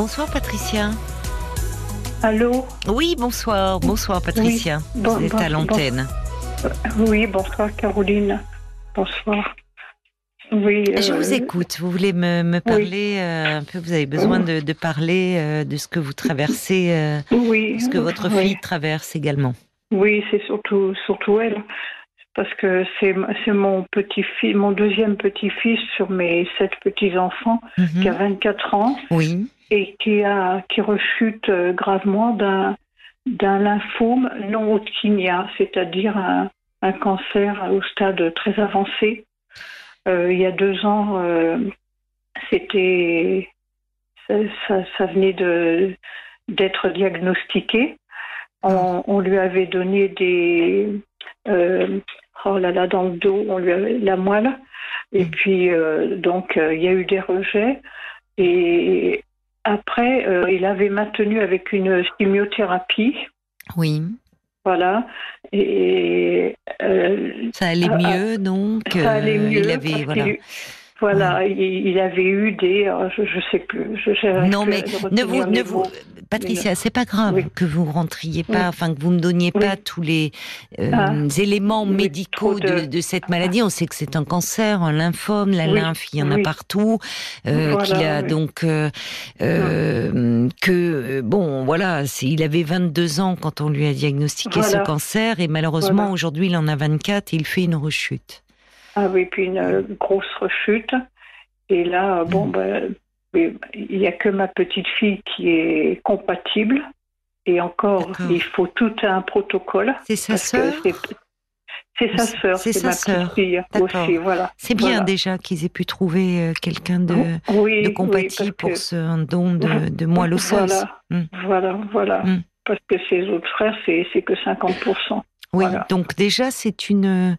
Bonsoir Patricia. Allô Oui, bonsoir. Bonsoir Patricia. Oui. Bon, Vous êtes bon, à l'antenne. Oui, bonsoir Caroline. Bonsoir. Oui, Je euh, vous écoute. Vous voulez me, me parler euh, un peu Vous avez besoin de, de parler euh, de ce que vous traversez, Oui. ce que votre fille traverse également. Oui, c'est surtout, surtout elle. Parce que c'est mon petit-fils, mon deuxième petit-fils sur mes sept petits-enfants, Mhm. qui a 24 ans Oui. Et qui, a, qui rechute euh, gravement d'un d'un lymphome non hodgkinien, c'est-à-dire un, un cancer au stade très avancé. Euh, il y a deux ans, euh, c'était ça, ça, ça venait de d'être diagnostiqué. On, on lui avait donné des euh, oh là là dans le dos, on lui avait la moelle. Et Mm. puis donc il y a eu des rejets. Et après, euh, il avait maintenu avec une chimiothérapie. Oui. Voilà. Et euh, Ça allait Ah, ah, mieux, donc. ça allait euh, mieux. Il avait, parce voilà. il, il avait eu des. euh, Je, je sais plus. Je, Non, mais à ne vous, ne vous. Patricia, c'est pas grave Oui. que vous rentriez pas, Oui. enfin que vous me donniez Oui. pas tous les euh, Ah. éléments médicaux de- de... de cette maladie. On sait que c'est un cancer, un lymphome, la lymphe, il y en a partout, euh, Voilà, qu'il a donc euh, euh, que euh, bon, voilà, il avait 22 ans quand on lui a diagnostiqué Voilà. ce cancer et malheureusement Voilà. aujourd'hui il en a 24 et il fait une rechute. Ah oui, puis une euh, grosse rechute. Et là, euh, bon, Mm. ben, il n'y a que ma petite fille qui est compatible. Et encore, il faut tout un protocole. C'est sa sœur c'est- sa sœur, C'est ma sœur. petite fille aussi, voilà. C'est bien Voilà. déjà qu'ils aient pu trouver euh, quelqu'un de, oui, de oui, parce pour que- ce un don de, de moelle osseuse. Voilà, Mm. voilà, voilà. Mm. Parce que ses autres frères, c'est c'est que 50%. Oui, Voilà. donc déjà c'est une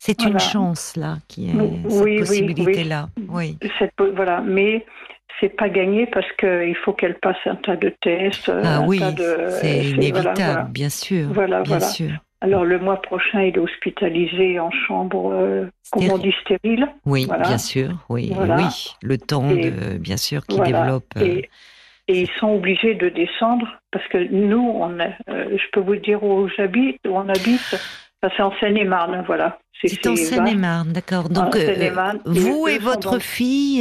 c'est une chance là qui est Oui, cette oui, possibilité là. Oui. Cette, voilà, mais c'est pas gagné parce qu'il faut qu'elle passe un tas de tests. Ah un oui, c'est inévitable, voilà, bien sûr. Voilà, bien sûr. Alors le mois prochain, il est hospitalisé en chambre, euh, comment on dit, stérile. Oui, Voilà. bien sûr. Oui, Voilà. oui. Le temps Et- de bien sûr qui Voilà. développe. euh, Et, et ils sont obligés de descendre parce que nous, on a, euh, je peux vous dire où j'habite, où on habite, c'est en Seine-et-Marne, voilà. C'est en Seine-et-Marne, d'accord. Donc euh, vous et votre fille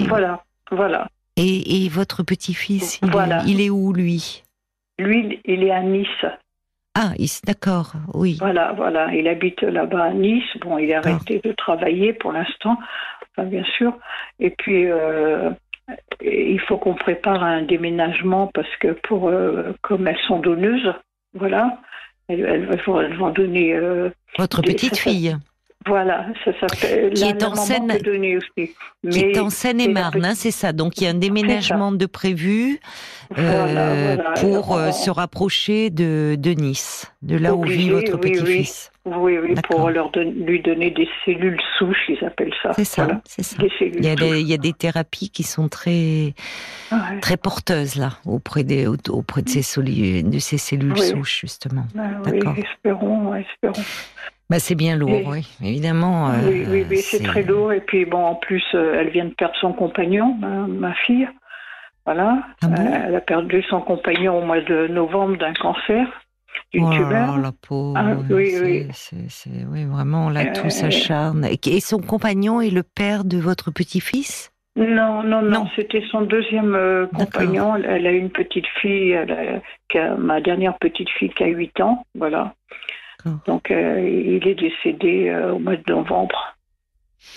et Voilà, voilà. et, et votre petit-fils, il, est- Voilà. il est où lui? Lui, il est à Nice. Ah, d'accord, oui. Voilà, voilà. Il habite là-bas à Nice. Bon, il a arrêté de travailler pour l'instant, enfin, bien sûr. Et puis, euh, il faut qu'on prépare un déménagement parce que pour, euh, comme elles sont donneuses, voilà, elles, elles vont, elles vont donner. euh, Votre des- petite fille, voilà, ça s'appelle. Qui la- est en Seine- aussi. qui est en c'est Seine-et-Marne, la hein, c'est ça. Donc il y a un déménagement de prévu Voilà, euh, voilà. pour euh, se rapprocher de, de Nice, de là où vit Obligé, votre oui. petit-fils. Oui, oui, pour leur don- lui donner des cellules souches, ils appellent ça. C'est ça, Voilà, c'est ça. Il y, a des, il y a des thérapies qui sont très Ouais. très porteuses là auprès des auprès de ces soli- de ces cellules Oui. souches justement. Ah oui, D'accord. espérons, espérons. Bah c'est bien lourd, Et- oui, évidemment. oui, euh, oui, oui, c'est très lourd. Et puis, bon, en plus, euh, elle vient de perdre son compagnon, ma, ma fille. Voilà. Ah bon? Euh, elle a perdu son compagnon au mois de novembre d'un cancer, d'une Oh là la pauvre. Ah, oui, oui. c'est- c'est- oui, vraiment, là, tout Euh, s'acharne. Et, son compagnon est le père de votre petit-fils? Non, non, non, Non. c'était son deuxième euh, compagnon. Elle, elle a une petite fille, elle a- qui a- ma dernière petite fille qui a 8 ans. Voilà. D'accord. Donc, euh, il est décédé au mois de novembre.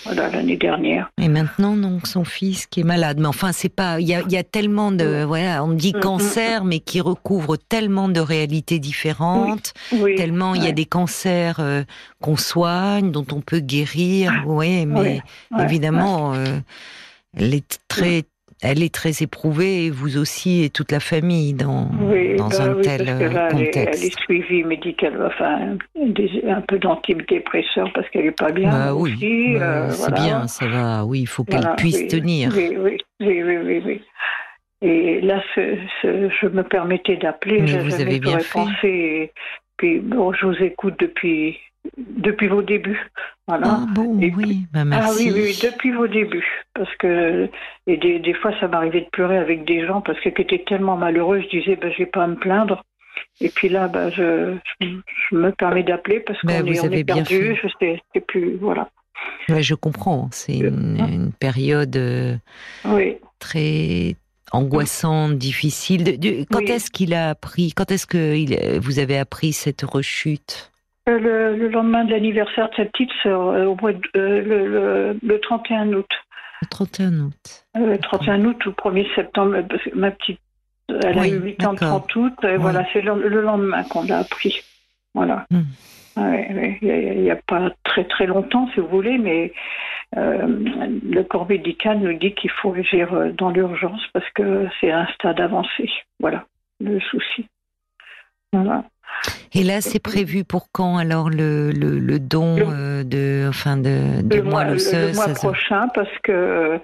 Voilà, l'année dernière. Et maintenant, donc, son fils qui est malade. Mais enfin, c'est pas. Il y y a tellement de. Voilà, on dit Mm, cancer, mais qui recouvre tellement de réalités différentes. Oui. Tellement il y a des cancers euh, qu'on soigne, dont on peut guérir. Oui, mais Ouais, ouais, évidemment, euh, elle est très. Elle est très éprouvée, et vous aussi, et toute la famille, dans, Oui, dans bah un oui, tel parce que euh, là, elle est, contexte. elle est suivie médicalement, enfin, des- un peu d'antidépresseurs parce qu'elle est pas bien. Bah oui, aussi, bah, euh, c'est voilà. bien, ça va. Oui, il faut qu'elle Voilà, puisse oui, tenir. Oui, oui, oui, oui. Et là, ce- ce- je me permettais d'appeler. Mais j'ai vous avez bien fait. pensé. Et puis, bon, je vous écoute depuis depuis vos débuts. Voilà. Ah bon, Et oui, bah, Ah merci. oui, oui, oui, depuis vos débuts. Parce que et des, des fois, ça m'arrivait de pleurer avec des gens parce que qui étaient tellement malheureux, je disais, ben, j'ai pas à me plaindre. Et puis là, ben, je, je, me permets d'appeler parce qu'on Ben, est, on perdu. Je sais, c'est plus, voilà. Ouais, je comprends. C'est une, Hein une période euh, Oui. très angoissante, difficile. Quand Oui. est-ce qu'il a appris Quand est-ce que il- vous avez appris cette rechute? Euh, Le, le lendemain de l'anniversaire de cette petite sœur, euh, au mois de- euh, le, le, le 31 août. Le 31 août. Euh, 31 août ou 1er septembre, euh, parce que ma petite, euh, elle Oui, a eu 8 ans le d'accord. 30 août, et Oui. voilà, c'est le, le lendemain qu'on l'a appris. Voilà. Hmm. Ouais, ouais, Il n'y a, pas très très longtemps, si vous voulez, mais euh, le corps médical nous dit qu'il faut agir euh, dans l'urgence parce que c'est un stade avancé. Voilà, le souci. Voilà. Et là, c'est prévu pour quand alors le, le, le don Le- euh, de, enfin de, de le mois, le- mois prochain parce que euh,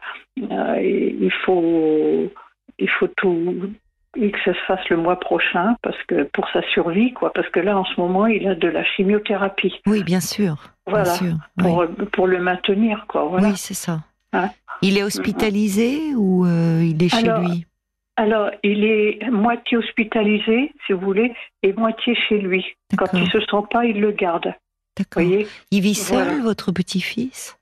il faut il faut tout et que ça se fasse le mois prochain parce que pour sa survie quoi parce que là en ce moment il a de la chimiothérapie Oui, bien sûr. voilà Bien sûr. oui. pour pour le maintenir quoi voilà Oui, c'est ça. Hein Il est hospitalisé ou euh, il est chez Alors, lui? Alors il est moitié hospitalisé si vous voulez et moitié chez lui quand il se sent pas il le garde D'accord. Il vit seul, Voilà. votre petit-fils?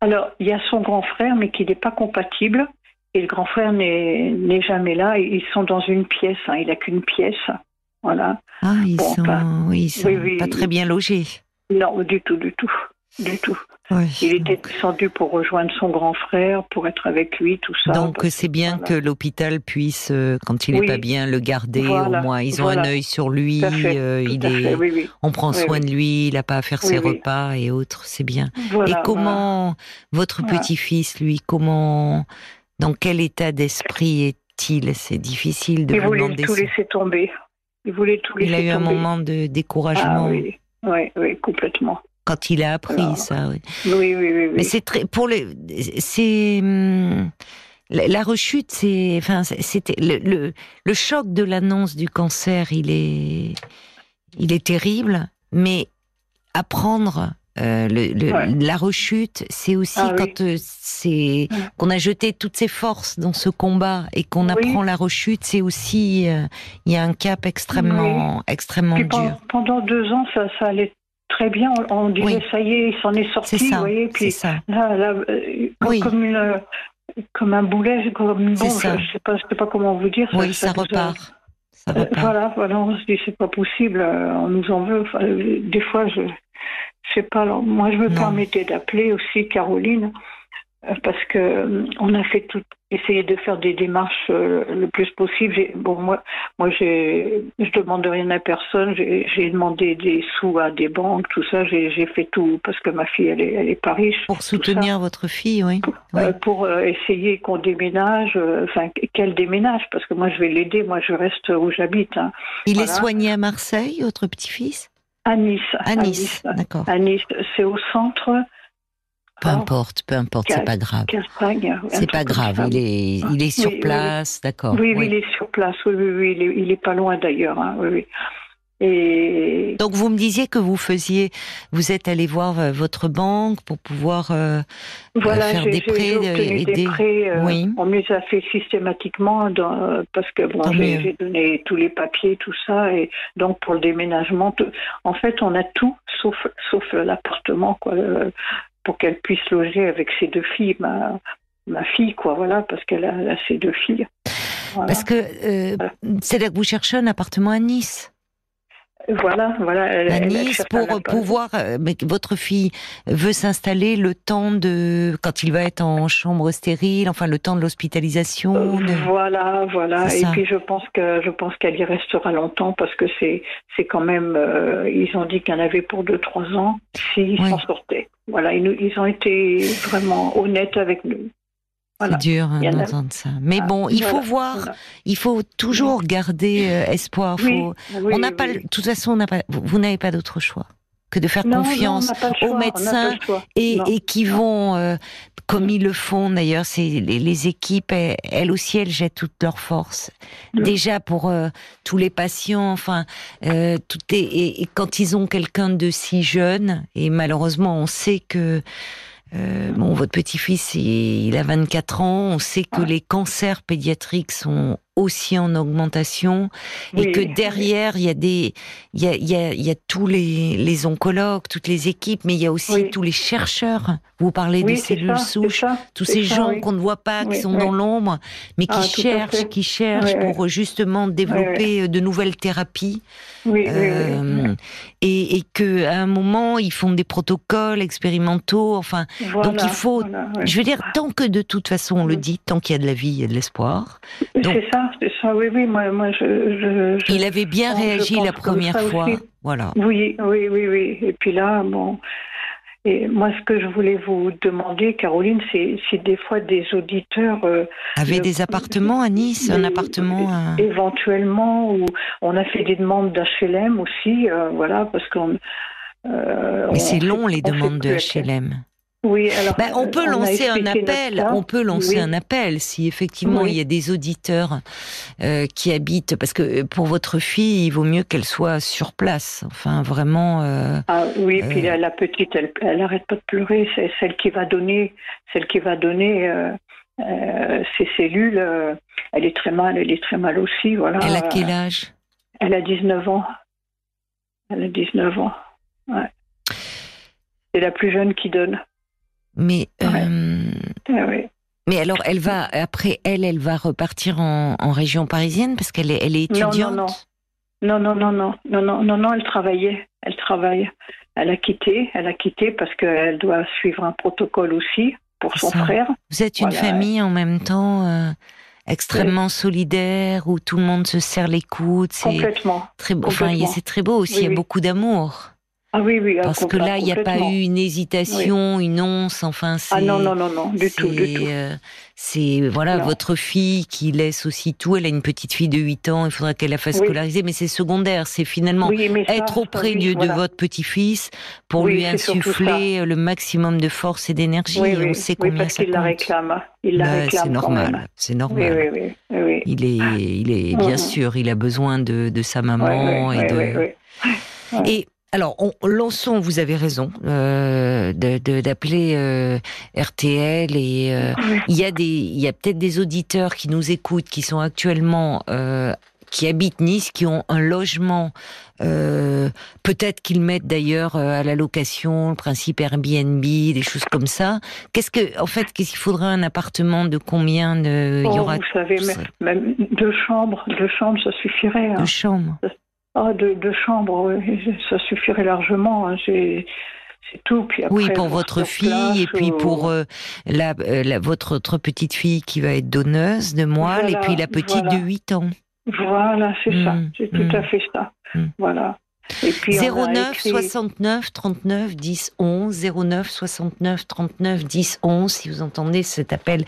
Alors, il y a son grand frère, mais qui n'est pas compatible. Et le grand frère n'est jamais là. Ils sont dans une pièce. hein. Il n'a qu'une pièce. Voilà. Ah, ils Bon, sont, oui, ils sont oui, oui. pas très bien logés. Non, du tout, du tout. Du tout. Oui. Il était descendu pour rejoindre son grand frère, pour être avec lui, tout ça. donc, c'est bien voilà. que l'hôpital puisse, euh, quand il n'est Oui. pas bien, le garder Voilà, au moins. Ils ont voilà. un œil sur lui. Euh, il est, oui, on prend soin de lui. Il n'a pas à faire ses repas et autres. C'est bien. Et comment votre petit-fils, lui, comment, dans quel état d'esprit est-il? C'est difficile de. Il vous voulait demander. tout ça. laisser tomber. Il voulait tout Il laisser a eu un tomber. moment de Ah découragement oui, oui, oui, complètement. Quand il a appris Alors, ça. oui. Oui, oui, oui. oui. Mais c'est très pour les c'est hum, la, la rechute c'est enfin c'était le, le le choc de l'annonce du cancer il est il est terrible mais apprendre euh, le, le- Ouais. la rechute c'est aussi Ah oui. quand euh, c'est Ouais. qu'on a jeté toutes ses forces dans ce combat et qu'on Oui. apprend la rechute c'est aussi euh, il y a un cap extrêmement extrêmement Puis dur pendant deux ans, ça, ça allait très bien. On, on disait, Oui. ça y est, il s'en est sorti, c'est ça vous voyez. Puis ça là, là euh, comme, Oui. comme une, euh, comme un boulet, comme bombe, ça. je, je sais pas, je sais pas comment vous dire. oui ça, nous a- repart ça Euh, repart voilà, voilà, on se dit c'est pas possible, euh, on nous en veut. Enfin, euh, des fois, je, je sais pas. Alors, moi, je me Non. permettais d'appeler aussi Caroline euh, parce que euh, on a fait tout, essayer de faire des démarches euh, le plus possible. Bon, moi, moi, j'ai, je demande rien à personne. J'ai demandé des sous à des banques, tout ça. J'ai fait tout parce que ma fille, elle est, elle est pas riche. pour soutenir votre fille oui Oui. Euh, pour euh, essayer qu'on déménage, euh, enfin qu'elle déménage, parce que moi je vais l'aider, moi je reste où j'habite, hein, Il est soigné à Marseille, votre petit-fils? À Nice. À Nice, d'accord. À Nice, c'est au centre. Peu importe, peu importe, c'est pas grave. C'est pas grave, il est, il est sur Oui, oui, place, d'accord. Oui, oui, il est sur place. Oui, oui, oui, il est, il est pas loin d'ailleurs. hein, oui. Et Donc vous me disiez que vous faisiez, vous êtes allé voir euh, votre banque pour pouvoir euh, voilà, faire des prêts, obtenu euh, des prêts. euh, Oui. On me les a fait systématiquement dans- parce que bon, j'ai donné tous les papiers, tout ça, et donc pour le déménagement, en fait, on a tout sauf sauf l'appartement, quoi, euh, pour qu'elle puisse loger avec ses deux filles, ma ma fille, quoi, voilà, parce qu'elle a, ses deux filles. Voilà. parce que euh, c'est-à-dire que vous cherchez un appartement à Nice, Voilà, voilà. Elle, à Nice pour pouvoir. euh, mais votre fille veut s'installer le temps de quand il va être en chambre stérile, enfin le temps de l'hospitalisation. Euh, de- Voilà, voilà. Et ça. puis je pense que je pense qu'elle y restera longtemps parce que c'est c'est quand même. euh, ils ont dit qu'il y en avait pour deux trois ans s'ils Oui. s'en sortaient. Voilà, ils ont été vraiment honnêtes avec nous. Voilà. C'est dur hein, d'entendre ça. Mais Ah, bon, il faut voir, voilà. il faut toujours garder euh, espoir. Oui, Faut- oui, on n'a pas, de toute façon, on n'a pas, vous, vous n'avez pas d'autre choix. que de faire confiance aux médecins et, et, qui vont, euh, comme ils le font d'ailleurs, c'est les, équipes, elles, aussi, elles jettent toutes leurs forces. Mm. Déjà pour euh, tous les patients, enfin, euh, tout et, et, quand ils ont quelqu'un de si jeune, et malheureusement, on sait que euh, bon, votre petit-fils, il a 24 ans. On sait que les cancers pédiatriques sont aussi en augmentation et que derrière il y a des il y a, y a, y a tous les, les oncologues toutes les équipes mais il y a aussi tous les chercheurs. Vous parlez des cellules souches tous ces gens qu'on ne voit pas qui sont dans l'ombre mais qui ah, cherchent qui cherchent pour justement développer de nouvelles thérapies. Euh, et, et que à un moment ils font des protocoles expérimentaux enfin donc il faut je veux dire tant que de toute façon on le dit tant qu'il y a de la vie il y a de l'espoir. C'est ça c'est ça, oui, oui, moi, moi je, Il avait bien réagi la première fois, voilà. Oui, oui, oui, oui. Et puis là, bon. Et moi, ce que je voulais vous demander, Caroline, c'est si des fois des auditeurs euh, avaient des appartements à Nice, un appartement à... éventuellement, ou on a fait des demandes d'HLM aussi, euh, voilà, parce qu'on. Euh, Mais c'est long les demandes de HLM. Oui, alors on peut lancer un appel. On peut lancer un appel si effectivement il y a des auditeurs euh, qui habitent, parce que euh, pour votre fille, il vaut mieux qu'elle soit sur place. Enfin, vraiment. Euh, ah oui, puis la, petite, elle, elle arrête pas de pleurer. C'est celle qui va donner, celle qui va donner ses cellules. elle est très mal, elle est très mal aussi, voilà. Elle a quel âge? Elle a 19 ans. Elle a 19 ans. Ouais. C'est la plus jeune qui donne. Mais, euh, mais alors, elle va après elle, elle va repartir en, région parisienne parce qu'elle est, elle est étudiante? Non, non, non, non, non, non, non, non, elle travaillait, elle travaille. Elle a quitté, elle a quitté parce qu'elle doit suivre un protocole aussi pour son frère. Vous êtes une famille en même temps. Euh, extrêmement solidaire où tout le monde se serre les coudes. Complètement. Très beau. Enfin, c'est très beau aussi. il y a beaucoup d'amour. Ah oui, oui. Ah, Parce que là, il n'y a pas eu une hésitation, une once, enfin, c'est. Ah non, non, non, non, du tout, du tout. Euh, c'est, voilà, votre fille qui laisse aussi tout. Elle a une petite fille de 8 ans, il faudra qu'elle la fasse scolariser, mais c'est secondaire. C'est finalement être auprès de, votre petit-fils pour lui insuffler le maximum de force et d'énergie. on sait combien parce ça compte. la réclame. Il la bah, réclame. C'est normal. C'est normal. Il est, il est, bien sûr, il a besoin de, de sa maman et de. Et alors, on, lançons, vous avez raison, euh, d'appeler euh, RTL et euh, il y a des, il y a peut-être des auditeurs qui nous écoutent, qui sont actuellement, euh, qui habitent Nice, qui ont un logement. peut-être qu'ils mettent d'ailleurs à la location le principe Airbnb, des choses comme ça. Qu'est-ce que, en fait, qu'est-ce qu'il faudrait un appartement de combien de, il y oh, aura Vous savez, même deux chambres, deux chambres, ça suffirait. Hein. Deux chambres. Ah, de, de chambres, ça suffirait largement. Hein. C'est tout. Puis oui, pour votre fille et puis pour euh, la, euh, la, votre autre petite fille qui va être donneuse de moelle et puis la petite de 8 ans. Voilà, c'est ça. Hmm. C'est tout à hmm. fait ça. Hmm. Voilà. 09 69 39 10 11 09 69 39 10 11 si vous entendez cet appel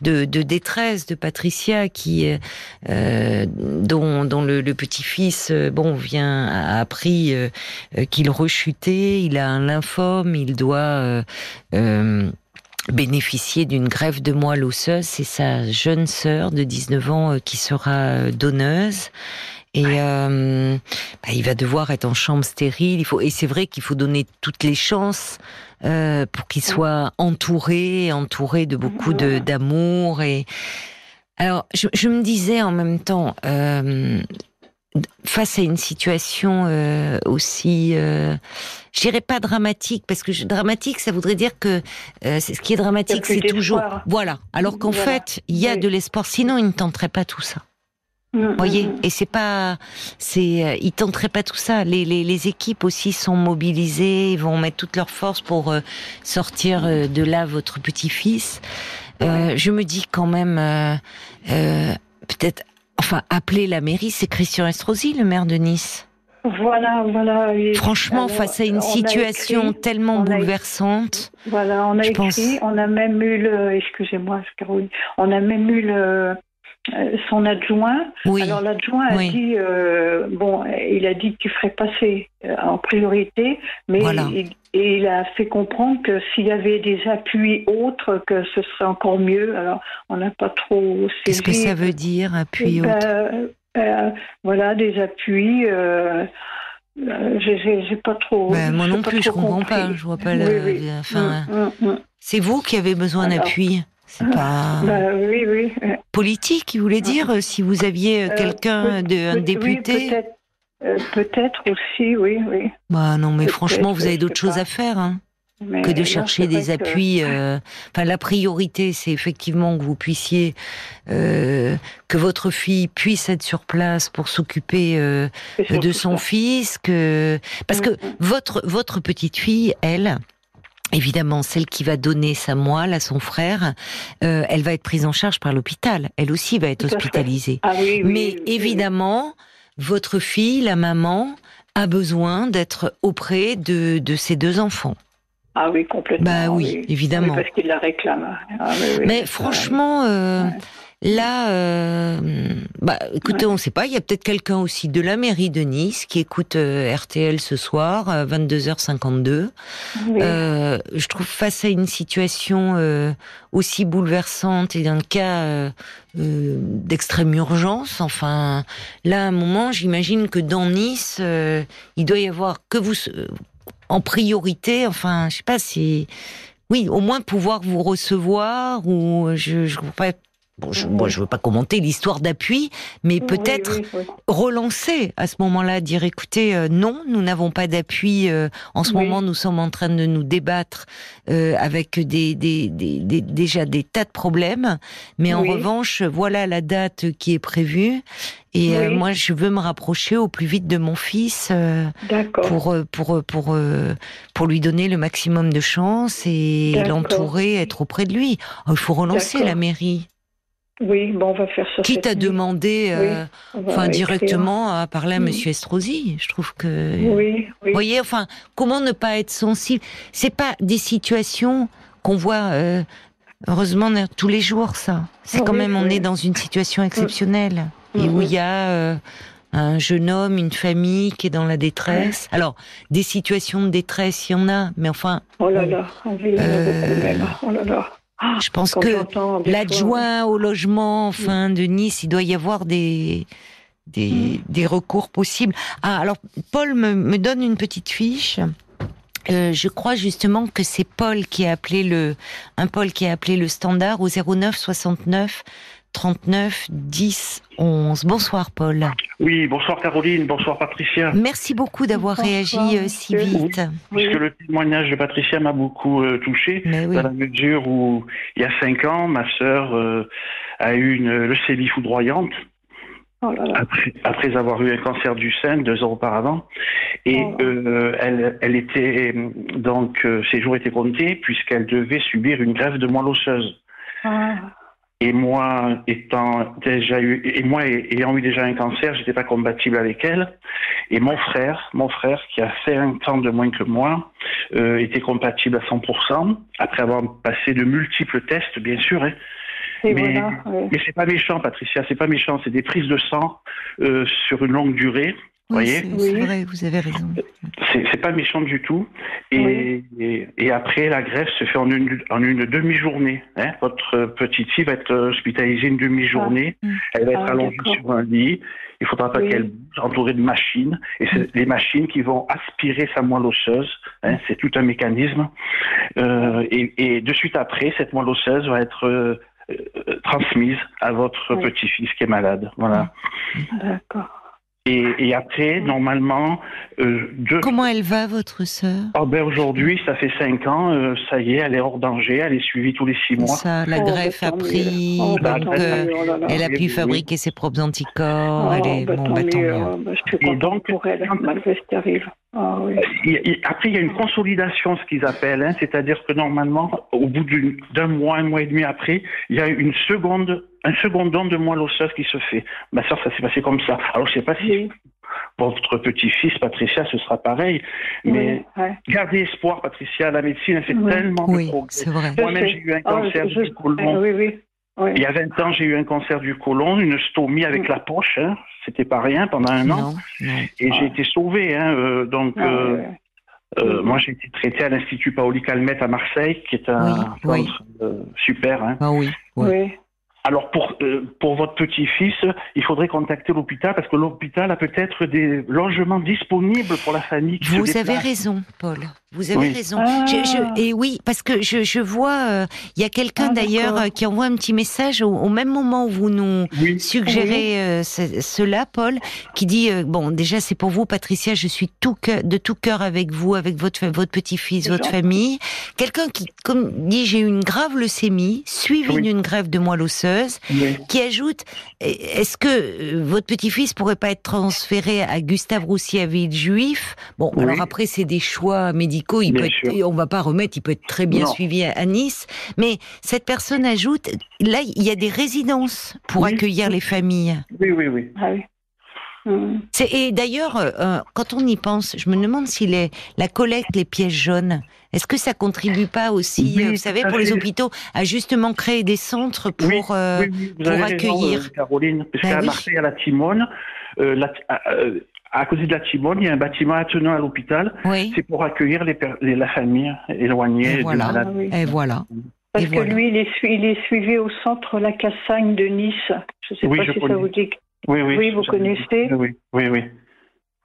de, de détresse de Patricia qui euh, euh dont, dont le, le petit-fils euh, bon vient a appris euh, qu'il rechutait il a un lymphome il doit euh, bénéficier d'une grève de moelle osseuse. C'est sa jeune sœur de 19 ans qui sera donneuse et euh, bah, il va devoir être en chambre stérile. Il faut et c'est vrai qu'il faut donner toutes les chances euh, pour qu'il soit entouré, entouré de beaucoup de d'amour. Et alors, je, je, me disais en même temps. Euh, face à une situation aussi, je dirais pas dramatique, parce que dramatique, ça voudrait dire que ce qui est dramatique, c'est toujours, voilà. Alors qu'en fait, il y a de l'espoir. Sinon, il ne tenterait pas tout ça. Mm, voyez, mm, mm. et c'est pas, c'est, euh, ils tenteraient pas tout ça. Les, les, les, équipes aussi sont mobilisées, ils vont mettre toutes leurs forces pour euh, sortir euh, de là votre petit-fils. je me dis quand même, peut-être, enfin, appeler la mairie, c'est Christian Estrosi, le maire de Nice. Voilà, voilà. Franchement, face à une situation tellement bouleversante. Voilà, on a écrit, on a même eu le, excusez-moi, Caroline, on a même eu le, son adjoint. Alors l'adjoint a dit, euh, bon, il a dit qu'il ferait passer euh, en priorité, mais il, et il a fait comprendre que s'il y avait des appuis autres, que ce serait encore mieux. Alors on n'a pas trop. Qu'est-ce que ça veut dire, appui ben, autres Voilà, des appuis. j'ai pas trop. Ben, moi non plus, je comprends pas. Je vois pas le. Enfin, mm, mm, mm. c'est vous qui avez besoin d'appui. C'est pas. Bah, oui, oui. Politique, il voulait dire, euh, si vous aviez euh, quelqu'un, de, un député. Euh, peut-être aussi, oui, oui. Bah non, mais franchement, vous avez d'autres choses à faire. Hein, que de chercher des appuis. Enfin, la priorité, c'est effectivement que vous puissiez, que votre fille puisse être sur place pour s'occuper de son fils, que parce que mm, mm. votre votre petite fille, elle, Évidemment, celle qui va donner sa moelle à son frère, euh, elle va être prise en charge par l'hôpital. Elle aussi va être hospitalisée. Ah Mais évidemment, votre fille, la maman, a besoin d'être auprès de, de ses deux enfants. Ah oui, complètement. Bah oui, évidemment. parce qu'il la réclame. Ah Mais franchement, euh, Là, euh, bah, écoutez, on ne sait pas. Il y a peut-être quelqu'un aussi de la mairie de Nice qui écoute euh, RTL ce soir, à 22h52. Euh, je trouve face à une situation aussi bouleversante et d'un cas d'extrême urgence. Enfin, là, à un moment, j'imagine que dans Nice, il doit y avoir que vous en priorité. Enfin, je sais pas si oui, au moins pouvoir vous recevoir ou je, je pas Bon, je, moi, je veux pas commenter l'histoire d'appui, mais peut-être relancer à ce moment-là, dire écoutez, euh, non, nous n'avons pas d'appui. Euh, en ce moment, nous sommes en train de nous débattre euh, avec des, des, des, déjà des tas de problèmes, mais en revanche, voilà la date qui est prévue. Et moi, je veux me rapprocher au plus vite de mon fils pour pour pour pour lui donner le maximum de chance et l'entourer, être auprès de lui. Il faut relancer la mairie. Oui, bon, on va faire ça. Quitte à demander, euh, enfin directement à parler à Monsieur Estrosi. Je trouve que. Oui, oui. Vous voyez, enfin, comment ne pas être sensible? C'est pas des situations qu'on voit. Euh, heureusement tous les jours, ça. C'est quand même, on est dans une situation exceptionnelle et où il y a euh, un jeune homme, une famille qui est dans la détresse. Alors, des situations de détresse, il y en a, mais enfin. Oh là là, on vit Oh là là. Ah, je pense que l'adjoint au logement, enfin, de Nice, il doit y avoir des, des, hmm. recours possibles. Ah, alors, Paul me, donne une petite fiche. Euh, je crois justement que c'est Paul qui a appelé le, un Paul qui a appelé le standard au 09 69 39 10 11. Bonsoir Paul. Oui, bonsoir Caroline, bonsoir Patricia. Merci beaucoup d'avoir réagi euh, si vite. Parce que le témoignage de Patricia m'a beaucoup euh, touché, dans la mesure où il y a cinq ans, ma sœur euh, a eu une leucémie foudroyante. Oh après, avoir eu un cancer du sein deux ans auparavant, et oh. elle, elle, était donc ses jours étaient comptés puisqu'elle devait subir une grève de moelle osseuse. Ah. Et moi, étant déjà eu, et moi ayant eu déjà un cancer, j'étais pas compatible avec elle. Et mon frère, mon frère qui a fait un temps de moins que moi, euh, était compatible à 100%. Après avoir passé de multiples tests, bien sûr. Hein. Mais, mais c'est pas méchant, Patricia, c'est pas méchant. C'est des prises de sang euh, sur une longue durée. Oui, c'est vrai, vous avez raison. C'est pas méchant du tout. Et, et, après, la greffe se fait en une, en une demi-journée. Hein. Votre petite fille va être hospitalisée une demi-journée. Ah. Elle va être ah, allongée sur un lit. Il faudra pas qu'elle bouge, entourée de machines. Et c'est les machines qui vont aspirer sa moelle osseuse. Hein. C'est tout un mécanisme. Euh, et, et, de suite après, cette moelle osseuse va être euh, euh, transmise à votre petit-fils qui est malade. Voilà. D'accord. Et, après, normalement, euh, Comment elle va, votre sœur? Oh ben Aujourd'hui, ça fait cinq ans, euh, ça y est, elle est hors danger, elle est suivie tous les six mois. Ça, la oh, greffe a pris, oh, bah, donc, euh, oh elle a pu fabriquer ses propres anticorps, elle est... Bah, bon, bah, tant mieux. Bah, je suis donc, pour elle, malgré ce qui arrive. Ah, oui. Après, il y a une consolidation, ce qu'ils appellent, hein, c'est-à-dire que normalement, au bout d'un mois, un mois et demi après, il y a une seconde un second don de moelle osseuse qui se fait. Ma soeur, ça s'est passé comme ça. Alors, je sais pas si votre petit-fils, Patricia, ce sera pareil. Mais gardez espoir, Patricia. La médecine, elle fait tellement de progrès. Moi-même, j'ai eu un cancer du côlon. Oui, oui. Il y a 20 ans, j'ai eu un cancer du côlon, une stomie avec mm. la poche. Hein. C'était pas rien pendant un an. Et j'ai été sauvé. Hein, euh, donc, ah, euh, euh, moi, j'ai été traité à l'Institut Paoli Calmette à Marseille, qui est un centre super. Hein. Ah oui. oui. Alors pour euh, pour votre petit-fils, il faudrait contacter l'hôpital parce que l'hôpital a peut-être des logements disponibles pour la famille. Vous avez raison, Paul. Vous avez raison. Ah. et oui, parce que je, je vois, euh, il y a quelqu'un ah, d'ailleurs euh, qui envoie un petit message au, même moment où vous nous suggérez cela, Paul, qui dit bon, déjà c'est pour vous, Patricia, je suis tout de tout cœur avec vous, avec votre votre petit-fils, votre famille. Quelqu'un qui comme dit j'ai eu une grave leucémie suivie d'une grève de moelle osseuse qui ajoute est-ce que euh, votre petit-fils pourrait pas être transféré à Gustave Roussy à Villejuif Bon, alors après c'est des choix médicaux, il peut être, on va pas remettre, il peut être très bien suivi à, Nice, mais cette personne ajoute là il y a des résidences pour accueillir les familles. Oui, oui, oui. Ah et d'ailleurs, euh, euh, quand on y pense, je me demande si les, la collecte, les pièces jaunes, est-ce que ça contribue pas aussi, euh, vous savez, pour les hôpitaux, à justement créer des centres pour, pour accueillir? Caroline, parce ben qu'à Marseille, à la Timone, à, cause de la Timone, il y a un bâtiment attenant à l'hôpital. C'est pour accueillir les, la famille éloignée et voilà. Et voilà. Parce que lui, il est, il est, suivi au centre La Cassagne de Nice. Je ne sais pas si ça vous dit oui, oui. Oui, vous connaissez Oui, oui, oui.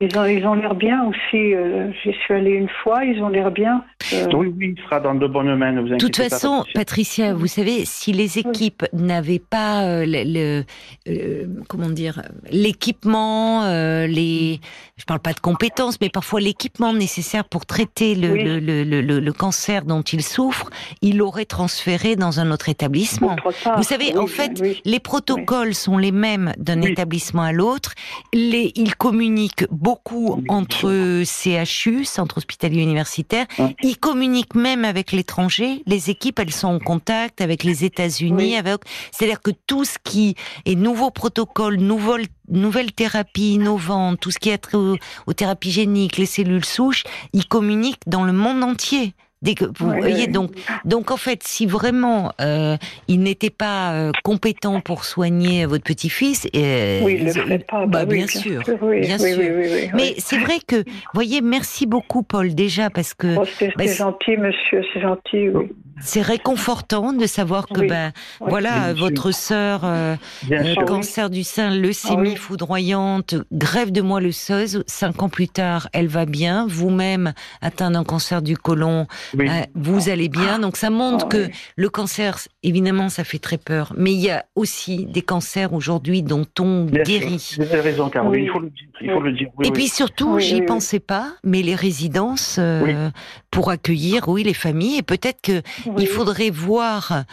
Ils ont, ils ont l'air bien aussi. Euh, j'y suis allée une fois, ils ont l'air bien. Euh, oui, oui, il sera dans de bonnes mains. de toute façon, Patricia. vous savez, si les équipes n'avaient pas euh, le, comment dire l'équipement, les, je parle pas de compétences, mais parfois l'équipement nécessaire pour traiter le, le, cancer dont il souffre, il aurait transféré dans un autre établissement. vous savez, en fait, les protocoles sont les mêmes d'un établissement à l'autre. Les, ils communiquent beaucoup entre CHU, centre hospitalier universitaire. Ils communiquent même avec l'étranger. Les équipes, elles sont en contact avec les États-Unis. Avec... C'est-à-dire que tout ce qui est nouveaux protocoles, nouvelles, nouvelles thérapies innovantes, tout ce qui est trait aux thérapies géniques, les cellules souches, ils communiquent dans le monde entier. Dès que vous voyez donc donc en fait si vraiment euh, il n'était pas euh, compétent pour soigner votre petit-fils euh, oui, le pas. bah, bien, sûr, bien sûr. mais c'est vrai que voyez merci beaucoup Paul déjà parce que oh, c'est bah, gentil monsieur c'est gentil oui c'est réconfortant de savoir que ben voilà votre sœur euh, euh, cancer du sein, leucémie foudroyante, grève de moelle osseuse, cinq ans plus tard, elle va bien. Vous-même atteint d'un cancer du côlon, euh, vous allez bien. Donc ça montre ah que le cancer, évidemment, ça fait très peur, mais il y a aussi des cancers aujourd'hui dont on guérit. Vous avez raison, Caroline. Il faut le. Il faut le dire. Et puis surtout, j'y pensais pas, mais les résidences pour accueillir, oui, les familles. Et peut-être que il faudrait voir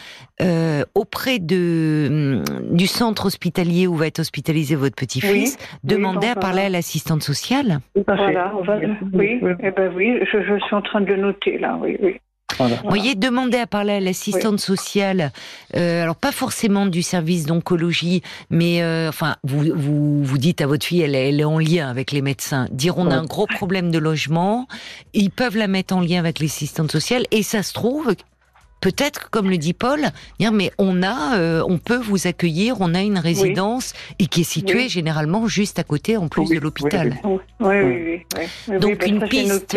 euh, auprès de mm, du centre hospitalier où va être hospitalisé votre petit-fils, demander à parler à l'assistante sociale. Voilà, on va, oui, eh ben oui, je, je, suis en train de le noter là, oui, oui. Vous voyez, demander à parler à l'assistante sociale, euh, alors pas forcément du service d'oncologie, mais euh, enfin, vous, vous, vous dites à votre fille, elle, elle, est en lien avec les médecins, dire on a un gros problème de logement, ils peuvent la mettre en lien avec l'assistante sociale, et ça se trouve, peut-être, comme le dit Paul, dire mais on a, euh, on peut vous accueillir, on a une résidence et qui est située généralement juste à côté, en plus de l'hôpital. Oui, Donc une piste,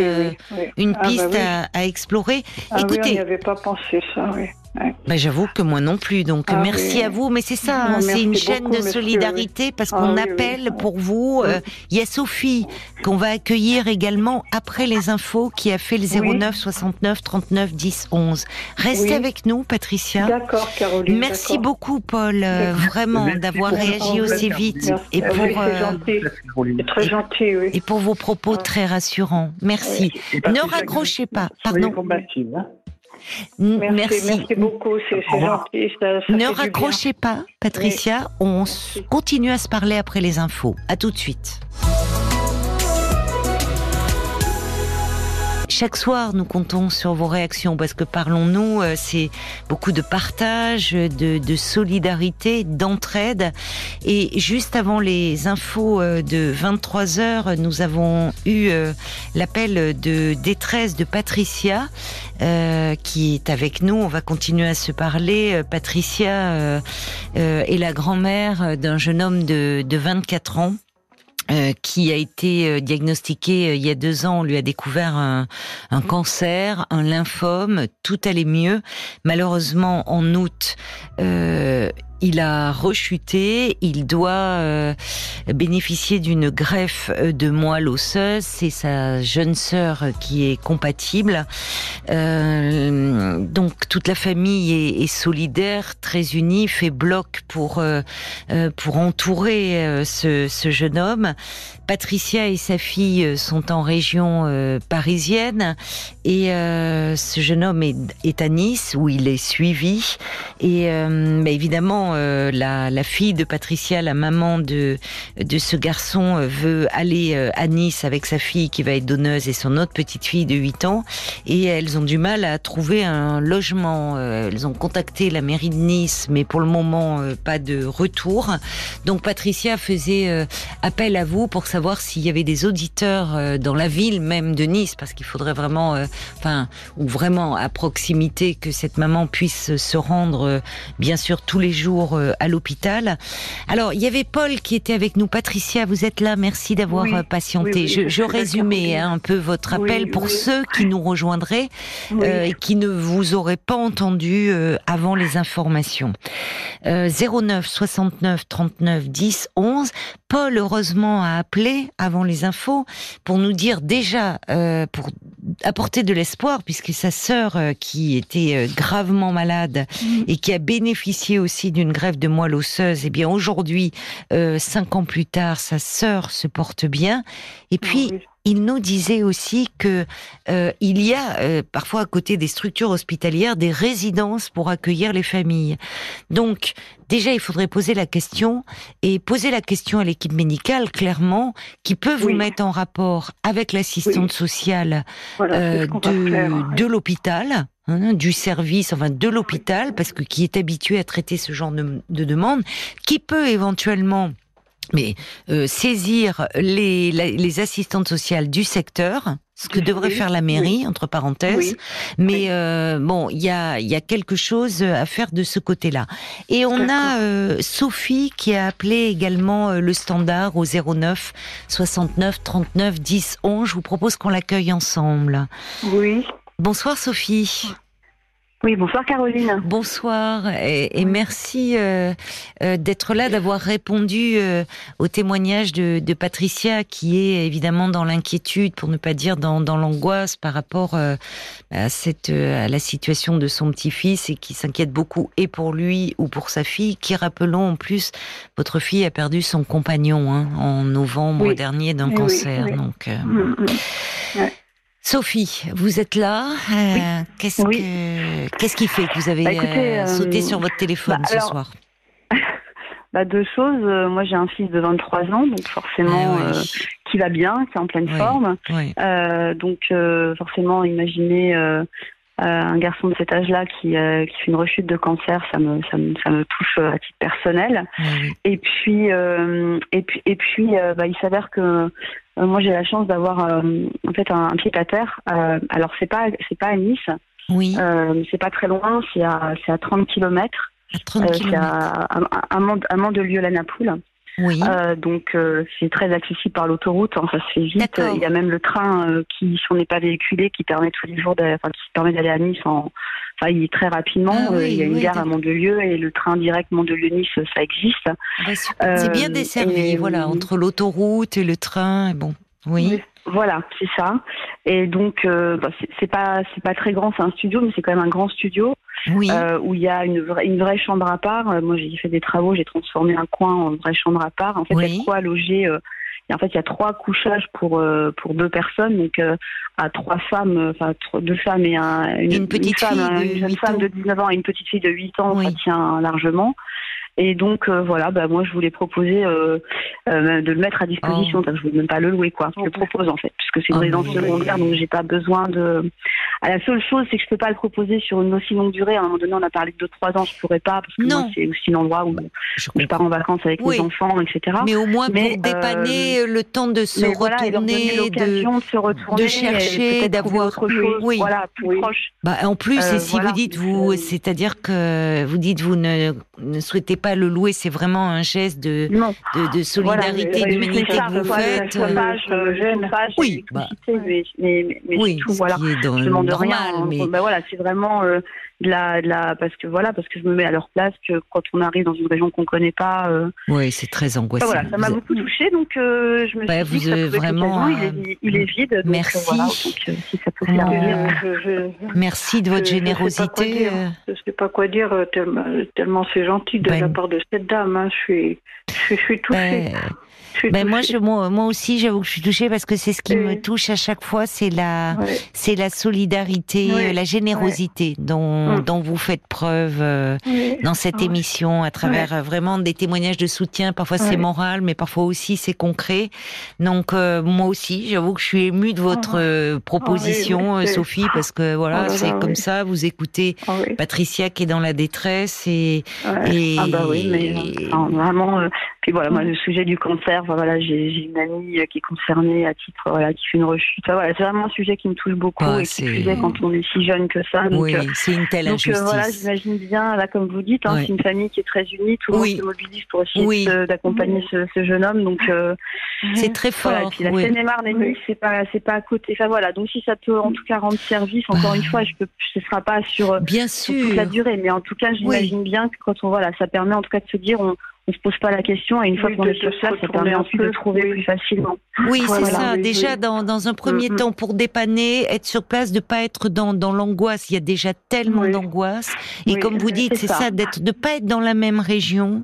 une piste à, explorer. Ah Écoutez, on n'y avait pas pensé ça. Oui. Bah, j'avoue que moi non plus. Donc ah merci à vous. Mais c'est ça, hein, c'est une chaîne de solidarité parce qu'on ah appelle pour vous. Euh, il y a Sophie qu'on va accueillir également après les infos qui a fait le 09 69 39 10 11. Restez avec nous, Patricia. D'accord, Caroline. Merci beaucoup, Paul, euh, vraiment d'avoir réagi aussi vite et pour euh, très gentil, et pour vos propos très rassurants. Merci. Ne raccrochez pas. Pardon. Merci, beaucoup, c'est gentil. ne raccrochez pas, Patricia. On continue à se parler après les infos. À tout de suite. Chaque soir, nous comptons sur vos réactions parce que parlons-nous, c'est beaucoup de partage, de, de solidarité, d'entraide. Et juste avant les infos de 23 heures, nous avons eu l'appel de détresse de Patricia qui est avec nous. On va continuer à se parler. Patricia est la grand-mère d'un jeune homme de, de 24 ans euh, qui a été euh, diagnostiqué euh, il y a deux ans. On lui a découvert un, un, cancer, un lymphome. Tout allait mieux. Malheureusement, en août, il a rechuté, il doit euh, bénéficier d'une greffe de moelle osseuse. C'est sa jeune sœur qui est compatible. Euh, donc toute la famille est, solidaire, très unie, fait bloc pour euh, euh entourer euh, ce, jeune homme. Patricia et sa fille sont en région parisienne et ce jeune homme est, à Nice où il est suivi. Et mais évidemment euh, la, fille de Patricia, la maman de, de ce garçon, euh, veut aller euh, à Nice avec sa fille qui va être donneuse et son autre petite fille de 8 ans. Et elles ont du mal à trouver un logement. Elles ont contacté la mairie de Nice, mais pour le moment, pas de retour. Donc Patricia faisait appel à vous pour savoir s'il y avait des auditeurs dans la ville même de Nice, parce qu'il faudrait vraiment, enfin, ou vraiment à proximité que cette maman puisse se rendre, bien sûr, tous les jours euh, à l'hôpital. Alors, il y avait Paul qui était avec nous. Patricia, vous êtes là. Merci d'avoir euh, patienté. je, je résumais hein, un peu votre appel pour ceux qui nous rejoindraient euh, et qui ne vous auraient pas entendu avant les informations. 09 69 39 10 11. Paul, heureusement, a appelé avant les infos pour nous dire déjà, pour apporter de l'espoir, puisque sa sœur, qui était gravement malade mm. et qui a bénéficié aussi d'une grève de moelle osseuse, et eh bien aujourd'hui, euh, cinq ans plus tard, sa sœur se porte bien. Et puis, il nous disait aussi que euh, il y a euh, parfois à côté des structures hospitalières des résidences pour accueillir les familles. Donc déjà il faudrait poser la question et poser la question à l'équipe médicale clairement qui peut vous mettre en rapport avec l'assistante sociale de, de l'hôpital Hein, du service, enfin de l'hôpital, parce que qui est habitué à traiter ce genre de, de demande, qui peut éventuellement mais euh, saisir les, les, assistantes sociales du secteur, ce que devrait faire la mairie, entre parenthèses. Mais euh, bon, il y a, y a quelque chose à faire de ce côté-là. Et on a euh, Sophie qui a appelé également euh, le standard au 09 69 39 10 11. Je vous propose qu'on l'accueille ensemble. Oui. Bonsoir Sophie. Oui, bonsoir Caroline. Bonsoir et, merci euh, euh, d'être là, d'avoir répondu euh, au témoignage de, de, Patricia qui est évidemment dans l'inquiétude, pour ne pas dire dans, dans l'angoisse par rapport à, cette, à la situation de son petit-fils et qui s'inquiète beaucoup et pour lui ou pour sa fille, qui rappelons en plus, votre fille a perdu son compagnon hein, en novembre dernier d'un cancer. Donc, mm, mm. Sophie, vous êtes là. Euh, qu'est-ce, qu'est-ce qui fait que vous avez bah, euh, sauté euh, sur votre téléphone bah, ce soir? Bah, Deux choses. Moi, j'ai un fils de 23 ans, donc forcément, ah qui va bien, qui est en pleine forme. donc, forcément, imaginez un garçon de cet âge-là qui, qui fait une rechute de cancer, ça me, ça me, ça me touche à titre personnel. Et puis, et puis, et puis, il s'avère que moi, j'ai la chance d'avoir euh, en fait un, pied à terre. Euh, alors, c'est pas c'est pas à Nice. Oui. c'est pas très loin. C'est à c'est à 30 km. À 30 km. C'est à, à, à, de lieu la Napoule. Oui. Euh, donc c'est très accessible par l'autoroute, hein, ça se fait vite. Il y a même le train qui, si on n'est pas véhiculé, qui permet tous les jours, enfin, qui permet d'aller à Nice en, très rapidement. Ah il y a une gare à Mandelieu et le train direct Mandelieu-Nice, ça existe. Bah, c'est bien desservi, voilà, entre l'autoroute et le train. Bon, oui. Voilà, c'est ça. Et donc, euh, bah, c'est pas c'est pas très grand, c'est un studio, mais c'est quand même un grand studio oui. euh, où il y a une vraie une vraie chambre à part. Euh, moi, j'ai fait des travaux, j'ai transformé un coin en vraie chambre à part. En fait, il y a quoi loger. Euh, et en fait, il y a trois couchages pour euh, pour deux personnes, donc à trois femmes, enfin deux femmes et un, une, petite femme, une jeune femme de 19 ans et une petite fille de 8 ans, ça tient largement. Et donc voilà, bah moi je voulais proposer euh, euh, de le mettre à disposition. Oh. Je ne veux même pas le louer quoi. Je le propose en fait, puisque c'est une résidence secondaire, donc j'ai pas besoin de. À la seule chose, c'est que je peux pas le proposer sur une aussi longue durée. À un moment donné, on a parlé de 2-3 ans, je pourrais pas, parce que c'est aussi l'endroit où je, pars en vacances avec mes enfants, etc. Mais au moins pour dépanner le temps de se retourner, de, de, se retourner, de chercher, d'avoir autre chose, oui. voilà, plus proche. Bah, en plus, et si vous dites vous, c'est-à-dire que vous dites vous ne, ne souhaitez pas le louer, c'est vraiment un geste de, de, de, solidarité, d'humanité que vous faites. oui, bah, mais, tout, voilà. Qui est dans je demande normal, rien. Mais... Ben voilà, c'est vraiment euh, de la, de la, parce que voilà, parce que je me mets à leur place que quand on arrive dans une région qu'on connaît pas. Euh, oui, c'est très angoissant. voilà, ça m'a beaucoup touché, donc euh, je me suis dit que ça vraiment. Il est, il, est, vide. Donc, merci. Voilà, donc, si ça peut faire Merci de votre générosité. Je ne sais pas quoi dire, tellement, tellement c'est gentil de ben la part de cette dame. Hein. Je suis, je, suis touchée. Ben, moi, je, moi, moi aussi, j'avoue que je suis touchée parce que c'est ce qui me touche à chaque fois, c'est la, c'est la solidarité, la générosité dont, mm. dont vous faites preuve euh, dans cette émission à travers euh, vraiment des témoignages de soutien. Parfois c'est moral, mais parfois aussi c'est concret. Donc euh, moi aussi, j'avoue que je suis émue de votre ah. proposition, ah Sophie, parce que voilà, oh c'est comme ça. Vous écoutez ah Patricia qui est dans la détresse et, et... ah bah oui, mais vraiment. Puis voilà, moi le sujet du cancer voilà, j'ai une amie qui est concernée à titre, voilà, qui fait une rechute. voilà, c'est vraiment un sujet qui me touche beaucoup. Et qui plus quand on est si jeune que ça. Donc, oui, euh, c'est une telle donc, euh, voilà, j'imagine bien, là, comme vous dites, hein, c'est une famille qui est très unie, tout le monde se mobilise pour essayer d'accompagner ce, ce, jeune homme. Donc, euh, c'est très fort. et puis la Seine-et-Marne et c'est pas, c'est pas à côté. Enfin voilà, donc si ça peut en tout cas rendre service, encore une fois, je peux, ce sera pas sur, bien sur toute la durée, mais en tout cas, j'imagine bien que quand on voilà, ça permet en tout cas de se dire on on se pose pas la question et une fois qu'on est sur place, ça permet ensuite de trouver plus facilement. Oui, c'est ça. Déjà, dans, dans un premier mm, mm. temps, pour dépanner, être sur place, de pas être dans, dans l'angoisse. Il y a déjà tellement d'angoisse. Et comme vous dites, c'est ça, d'être, de pas être dans la même région.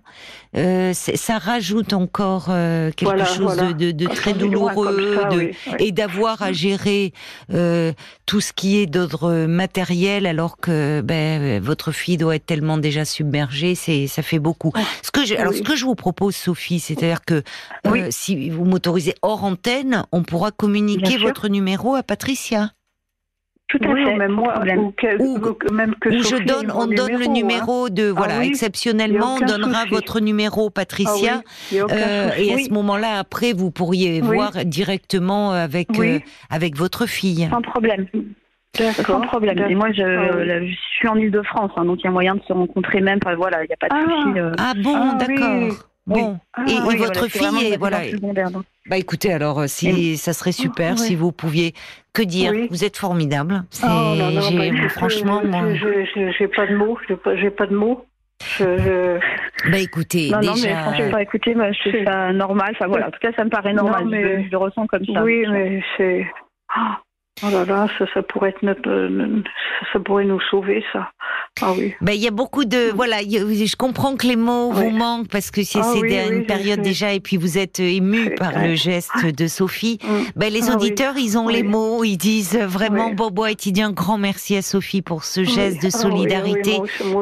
Euh, ça rajoute encore euh, quelque chose de, de, très douloureux de, et d'avoir à gérer euh, tout ce qui est d'ordre matériel alors que ben, votre fille doit être tellement déjà submergée, c'est ça fait beaucoup. Ce que je, alors ce que je vous propose, Sophie, c'est-à-dire que euh, si vous m'autorisez hors antenne, on pourra communiquer votre numéro à Patricia. Tout à fait. Même moi, ou, même que je donne, on donne le numéro de, ah voilà, exceptionnellement, on donnera votre numéro, Patricia, ah euh, et à ce moment-là, après, vous pourriez voir directement avec euh, avec votre fille. Sans problème. Sans problème. Et moi, je, ah je suis en Ile-de-France, hein, donc il y a moyen de se rencontrer même. Enfin, voilà, il n'y a pas de ah. souci. Euh. Ah bon, d'accord. Bon, et, votre fille, voilà. Bah écoutez, alors euh, si ça serait super si vous pouviez que dire. Vous êtes formidable. C'est, oh, bah, franchement, j'ai pas de mots. J'ai pas, de mots. Je, Bah écoutez, non, déjà... non, mais franchement, écoutez, moi, je trouve ça normal. Enfin voilà, en tout cas, ça me paraît normal. Non, mais... je, le ressens comme ça. Oui, mais c'est. Ah. Oh là là, ça, ça pourrait être notre, euh, ça pourrait nous sauver, ça. Ah oui. Ben, il y a beaucoup de, voilà, je comprends que les mots vous manquent parce que c'est ah une période déjà et puis vous êtes ému par le geste de Sophie. Mm. Ben, les ah auditeurs, ils ont les mots, ils disent vraiment, Bobo et un grand merci à Sophie pour ce geste de solidarité.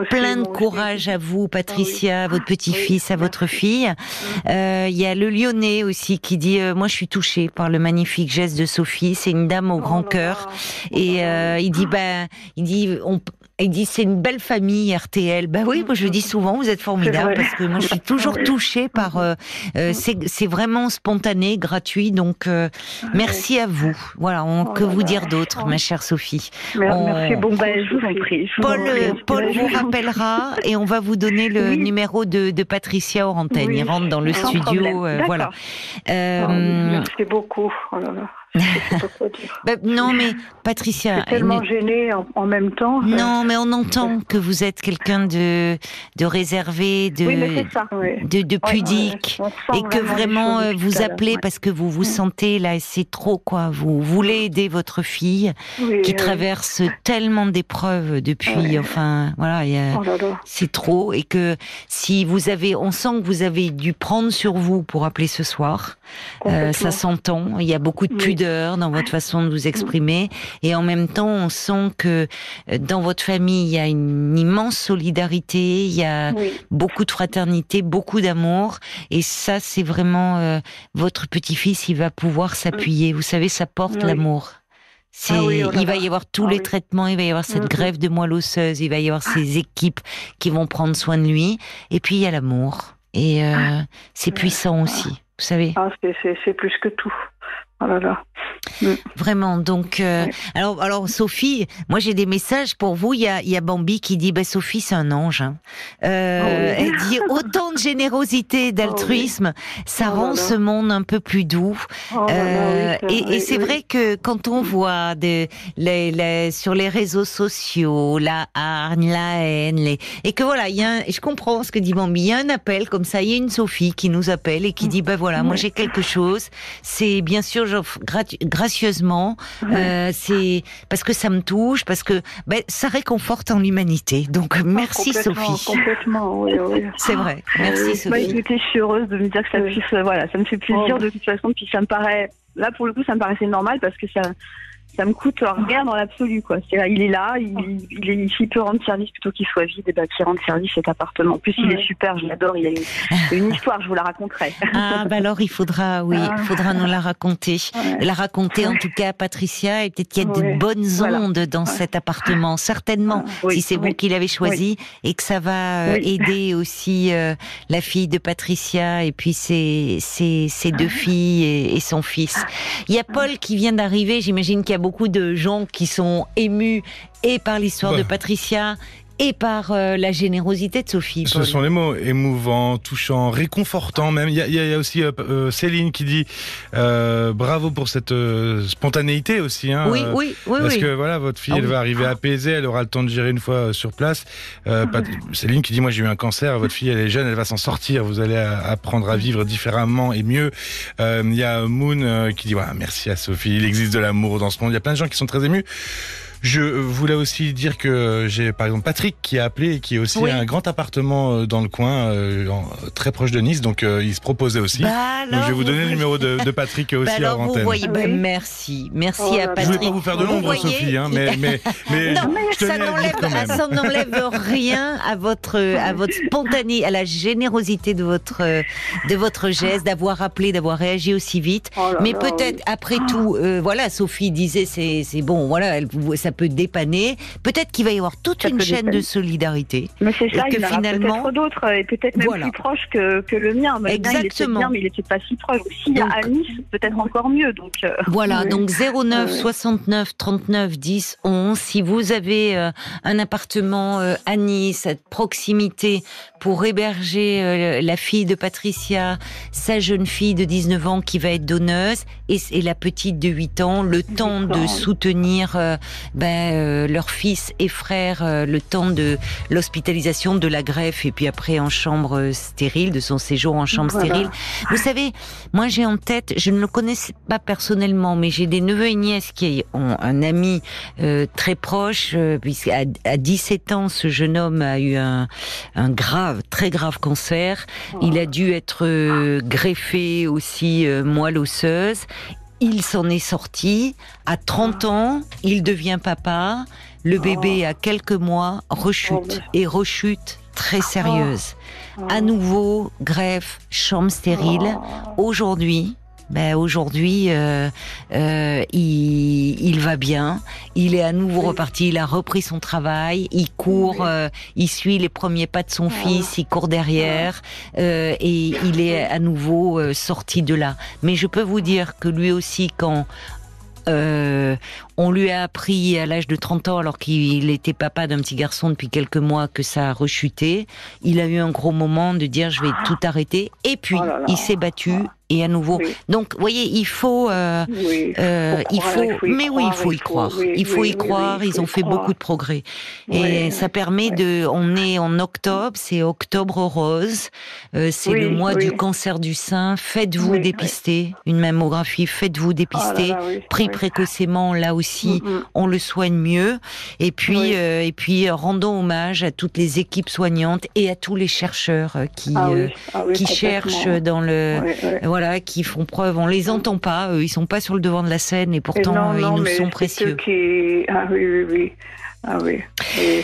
Plein de courage à vous, Patricia, à votre petit-fils, à votre fille. Mm. Euh, il y a le Lyonnais aussi qui dit, euh, moi je suis touché par le magnifique geste de Sophie. C'est une dame au grand cœur. Et euh, il dit, ben, il dit, on, il dit c'est une belle famille RTL. Ben oui, moi je le dis souvent, vous êtes formidable parce que moi je suis toujours touchée par. Euh, euh c'est vraiment spontané, gratuit. Donc euh, merci à vous. Voilà, on, oh que vous dire d'autre, ma chère Sophie. Merci beaucoup. Ben, je vous en prie. Paul, Paul vous rappellera et on va vous donner le numéro de, de Patricia Orantène. Il rentre dans le studio. Voilà. Oh, merci beaucoup. Oh là là. Ben, non, mais Patricia. tellement gênée en, même temps. Non, mais on entend que vous êtes quelqu'un de, de réservé, de, de, de, pudique, et que vraiment euh, vous appelez parce que vous vous mm. sentez là, c'est trop quoi. Vous voulez aider votre fille qui traverse tellement d'épreuves depuis. Enfin, voilà, oh c'est trop, et que si vous avez, on sent que vous avez dû prendre sur vous pour appeler ce soir. Euh, ça s'entend. Il y a beaucoup de pudeur dans votre façon de vous exprimer. Et en même temps, on sent que euh, dans votre famille, il y a une immense solidarité, il y a beaucoup de fraternité, beaucoup d'amour. Et ça, c'est vraiment euh, votre petit-fils, il va pouvoir s'appuyer. Vous savez, ça porte l'amour. Ah oh il va y avoir tous ah les traitements, il va y avoir cette mm, mm. grève de moelle osseuse, il va y avoir ah. ces équipes qui vont prendre soin de lui. Et puis il y a l'amour. Et euh, c'est puissant aussi, vous savez. c'est plus que tout. Oh là là. Mm. Vraiment. Donc, euh, alors, alors Sophie, moi j'ai des messages pour vous. Il y a, il y a Bambi qui dit, bah, Sophie c'est un ange. Hein. Euh, oh elle dit autant de générosité, d'altruisme, ça oh rend ce monde un peu plus doux. Oh euh, et, et c'est vrai que quand on voit de, les, les, sur les réseaux sociaux la hargne, la haine, les, et que voilà, il y a, un, je comprends ce que dit Bambi. Il y a un appel comme ça. Il y a une Sophie qui nous appelle et qui mm. dit, ben voilà, moi j'ai quelque chose. C'est bien sûr, j'offre gracieusement. Euh, c'est parce que ça me touche, parce que ben, ça réconforte en l'humanité. Donc merci Sophie. Complètement, oui, oui. C'est vrai. Merci Sophie. Bah, écoutez, je suis heureuse de me dire que ça puisse, voilà, ça me fait plaisir oh. de toute façon. Puis ça me paraît, là pour le coup, ça me paraissait normal parce que ça ça me coûte rien dans l'absolu quoi. C'est là, il est là, il, il, est, il peut rendre service plutôt qu'il soit vide, et bah qu'il rende service cet appartement. En plus, il est super, je l'adore. Il a une, une, histoire, je vous la raconterai. Ah bah alors il faudra, oui, il faudra nous la raconter, la raconter en tout cas, Patricia, et peut-être qu'il y a de bonnes ondes dans cet appartement, certainement, si c'est vous qui l'avez choisi, et que ça va euh, aider aussi euh, la fille de Patricia et puis ses, ses, ses deux filles et, et, son fils. Il y a Paul qui vient d'arriver, j'imagine qu'il y a beaucoup de gens qui sont émus et par l'histoire de Patricia et par euh, la générosité de Sophie. Ce sont les mots émouvants, touchants, réconfortants même. Il y a, y a, aussi euh, euh, Céline qui dit bravo pour cette spontanéité aussi. Hein, oui, oui, oui. Parce que voilà, votre fille, ah elle va arriver apaisée, elle aura le temps de gérer une fois sur place. Céline qui dit moi j'ai eu un cancer, votre fille elle est jeune, elle va s'en sortir, vous allez apprendre à vivre différemment et mieux. Il y a Moon qui dit voilà, merci à Sophie, il existe de l'amour dans ce monde. Il y a plein de gens qui sont très émus. Je voulais aussi dire que j'ai par exemple Patrick qui a appelé et qui est aussi un grand appartement euh, dans le coin, euh, très proche de Nice, donc euh, il se proposait aussi. Bah donc je vais vous donner le numéro de, de Patrick aussi bah alors, vous voyez, bah, merci, merci oh à Patrick. Je voulais pas vous faire de l'ombre, Sophie, hein, mais, mais, mais, non, mais ça n'enlève rien à votre à votre spontané, à la générosité de votre de votre geste, d'avoir appelé, d'avoir réagi aussi vite. Oh mais peut-être après tout, voilà, Sophie disait c'est c'est bon, voilà, elle, ça peut dépanner. Peut-être qu'il va y avoir toute une chaîne de solidarité. Mais c'est ça, il y peut-être d'autres, et peut-être même plus proches que, que, le mien. Exactement. il mais il n'était pas si proche. S'il y a à Nice, peut-être encore mieux. Donc, euh, voilà, donc 09 69 39 10 11. Si vous avez euh, un appartement euh, à Nice, à proximité, pour héberger la fille de Patricia, sa jeune fille de 19 ans qui va être donneuse, et, et la petite de 8 ans, le temps de soutenir ben, euh, leur fils et frère euh, le temps de l'hospitalisation, de la greffe et puis après en chambre euh, stérile, de son séjour en chambre stérile. Vous savez, moi j'ai en tête, je ne le connais pas personnellement, mais j'ai des neveux et nièces qui ont un ami très proche, puisqu'à à 17 ans, ce jeune homme a eu un, un grave, très grave cancer. Il a dû être greffé aussi moelle osseuse il s'en est sorti. À 30 ans, il devient papa. Le bébé, à quelques mois, rechute. Et rechute très sérieuse. À nouveau, greffe, chambre stérile. Aujourd'hui, ben aujourd'hui, euh, euh, il, il, va bien. Il est à nouveau reparti. Il a repris son travail. Il court. Euh, il suit les premiers pas de son fils. Il court derrière euh, et il est à nouveau sorti de là. Mais je peux vous dire que lui aussi, quand euh, on lui a appris à l'âge de 30 ans, alors qu'il était papa d'un petit garçon depuis quelques mois, que ça a rechuté. Il a eu un gros moment de dire je vais tout arrêter. Et puis, oh il s'est battu et à nouveau. Donc, vous voyez, il faut, euh, euh, il faut, mais oui, il faut y croire. il faut y croire. Ils ont fait beaucoup de progrès et ça permet de. On est en octobre, c'est octobre rose, euh, c'est le mois du cancer du sein. Faites-vous dépister une mammographie. Faites-vous dépister. Pris précocement, là aussi, mm, mm. on le soigne mieux. Et puis, et puis, rendons hommage à toutes les équipes soignantes et à tous les chercheurs qui ah ah qui cherchent dans le voilà, qui font preuve. On les entend pas, eux, ils sont pas sur le devant de la scène et pourtant ils nous sont précieux. Qui... Ah oui, oui, oui. Ah oui. Et,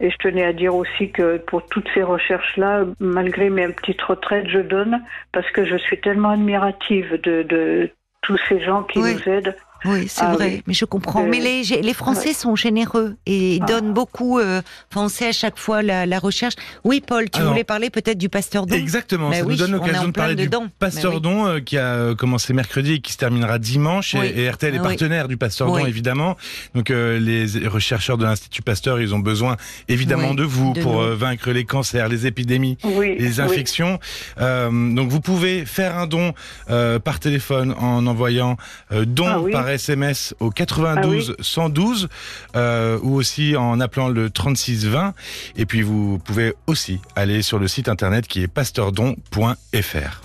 et, je tenais à dire aussi que pour toutes ces recherches-là, malgré mes petites retraites, je donne parce que je suis tellement admirative de, de tous ces gens qui nous aident. Oui, c'est ah vrai, mais je comprends. Mais les, les Français sont généreux et ah. donnent beaucoup. Euh, enfin, on sait à chaque fois la, la recherche. Oui, Paul, tu voulais parler peut-être du Pasteur Don Exactement, ça nous donne l'occasion de parler du Pasteur Don euh, qui a euh, commencé mercredi et qui se terminera dimanche. Et, RTL est ah partenaire du Pasteur Don, évidemment. Donc les rechercheurs de l'Institut Pasteur, ils ont besoin évidemment de vous pour vaincre les cancers, les épidémies, les infections. donc vous pouvez faire un don par téléphone en envoyant don par SMS au 92 112 ah euh, ou aussi en appelant le 36 20. Et puis vous pouvez aussi aller sur le site internet qui est pasteurdon.fr.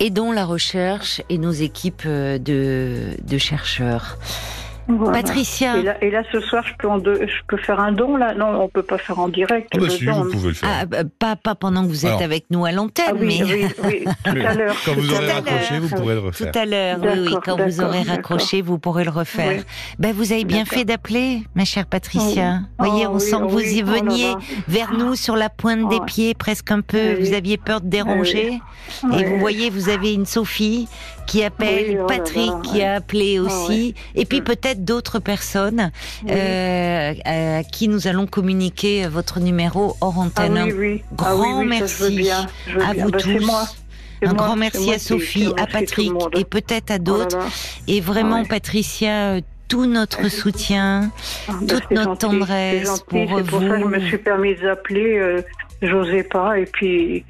Aidons la recherche et nos équipes euh, de, de chercheurs. Patricia. Et là, ce soir, je peux, je peux faire un don là Non, on peut pas faire en direct. Ah bah si, vous pouvez le faire. Ah, bah, pas, pas pendant que vous êtes avec nous à l'antenne, ah oui, mais... Oui, oui, tout à l'heure. Quand vous aurez raccroché, vous pourrez le refaire. Tout à l'heure, oui, oui. Quand vous aurez raccroché, vous pourrez le refaire. Ben, vous avez bien fait d'appeler, ma chère Patricia. Vous voyez, on sent que vous y veniez vers nous sur la pointe des pieds, presque un peu. Vous aviez peur de déranger. Et vous voyez, vous avez une Sophie qui appelle, oh Patrick qui a appelé aussi, et puis peut-être d'autres personnes euh, à qui nous allons communiquer votre numéro hors antenne. Ah oui, Grand merci à vous bah, tous. Un grand merci à Sophie, à Patrick et peut-être à oh d'autres. et vraiment, Patricia, euh, tout notre soutien, ah, bah, toute notre tendresse pour vous. C'est pour ça que je me suis permise d'appeler. Euh, J'osais pas. Et puis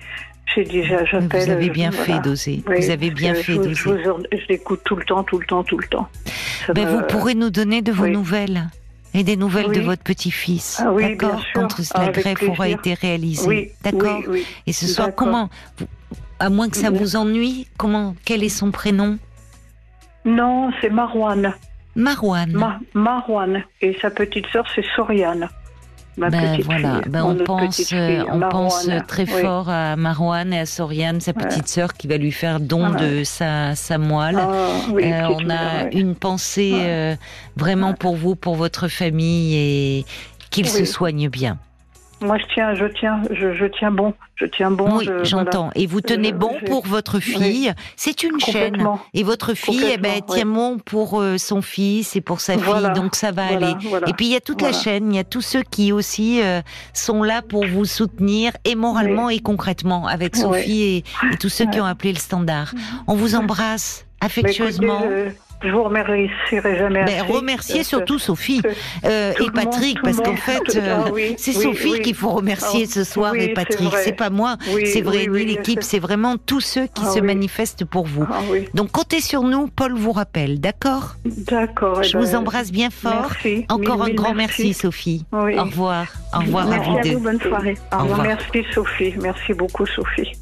j'ai déjà, j'appelle. Vous avez bien fait d'oser. vous avez bien fait d'oser. Je, l'écoute tout le temps, tout le temps, tout le temps. Ben, Vous pourrez nous donner de vos nouvelles et des nouvelles de votre petit-fils. Ah, D'accord Quand la greffe aura été réalisée. D'accord Et ce soir, comment À moins que ça vous ennuie, comment Quel est son prénom? Non, c'est Marouane. Marouane. Marouane. Et sa petite sœur, c'est Soriane ben voilà, ben on pense, euh, on pense très fort à Marouane et à Soriane, sa petite sœur, qui va lui faire don de sa, sa moelle. Ah, euh, on a une pensée euh, vraiment pour vous, pour votre famille et qu'il se soigne bien. Moi, je tiens, je tiens, je, tiens bon, je tiens bon. Oui, j'entends. Et vous tenez bon pour votre fille. C'est une chaîne. Et votre fille, eh ben, tient bon pour euh, son fils et pour sa fille. Donc ça va aller. Et puis il y a toute la chaîne. Il y a tous ceux qui aussi euh, sont là pour vous soutenir et moralement et concrètement avec Sophie et, tous ceux qui ont appelé le standard. On vous embrasse affectueusement. Je vous remercierai jamais ben, assez. Remercier surtout Sophie euh, et Patrick, parce qu'en fait, euh, ah c'est Sophie qu'il faut remercier ah ce soir et Patrick. C'est pas moi, c'est vrai, ni l'équipe, c'est vraiment tous ceux qui ah se manifestent pour vous. Donc comptez sur nous, Paul vous rappelle, d'accord? D'accord. Je vous ben, embrasse bien fort. Encore un grand merci, Sophie. Au revoir. Au revoir à vous deux. bonne soirée. Au revoir. Merci Sophie. Merci beaucoup Sophie.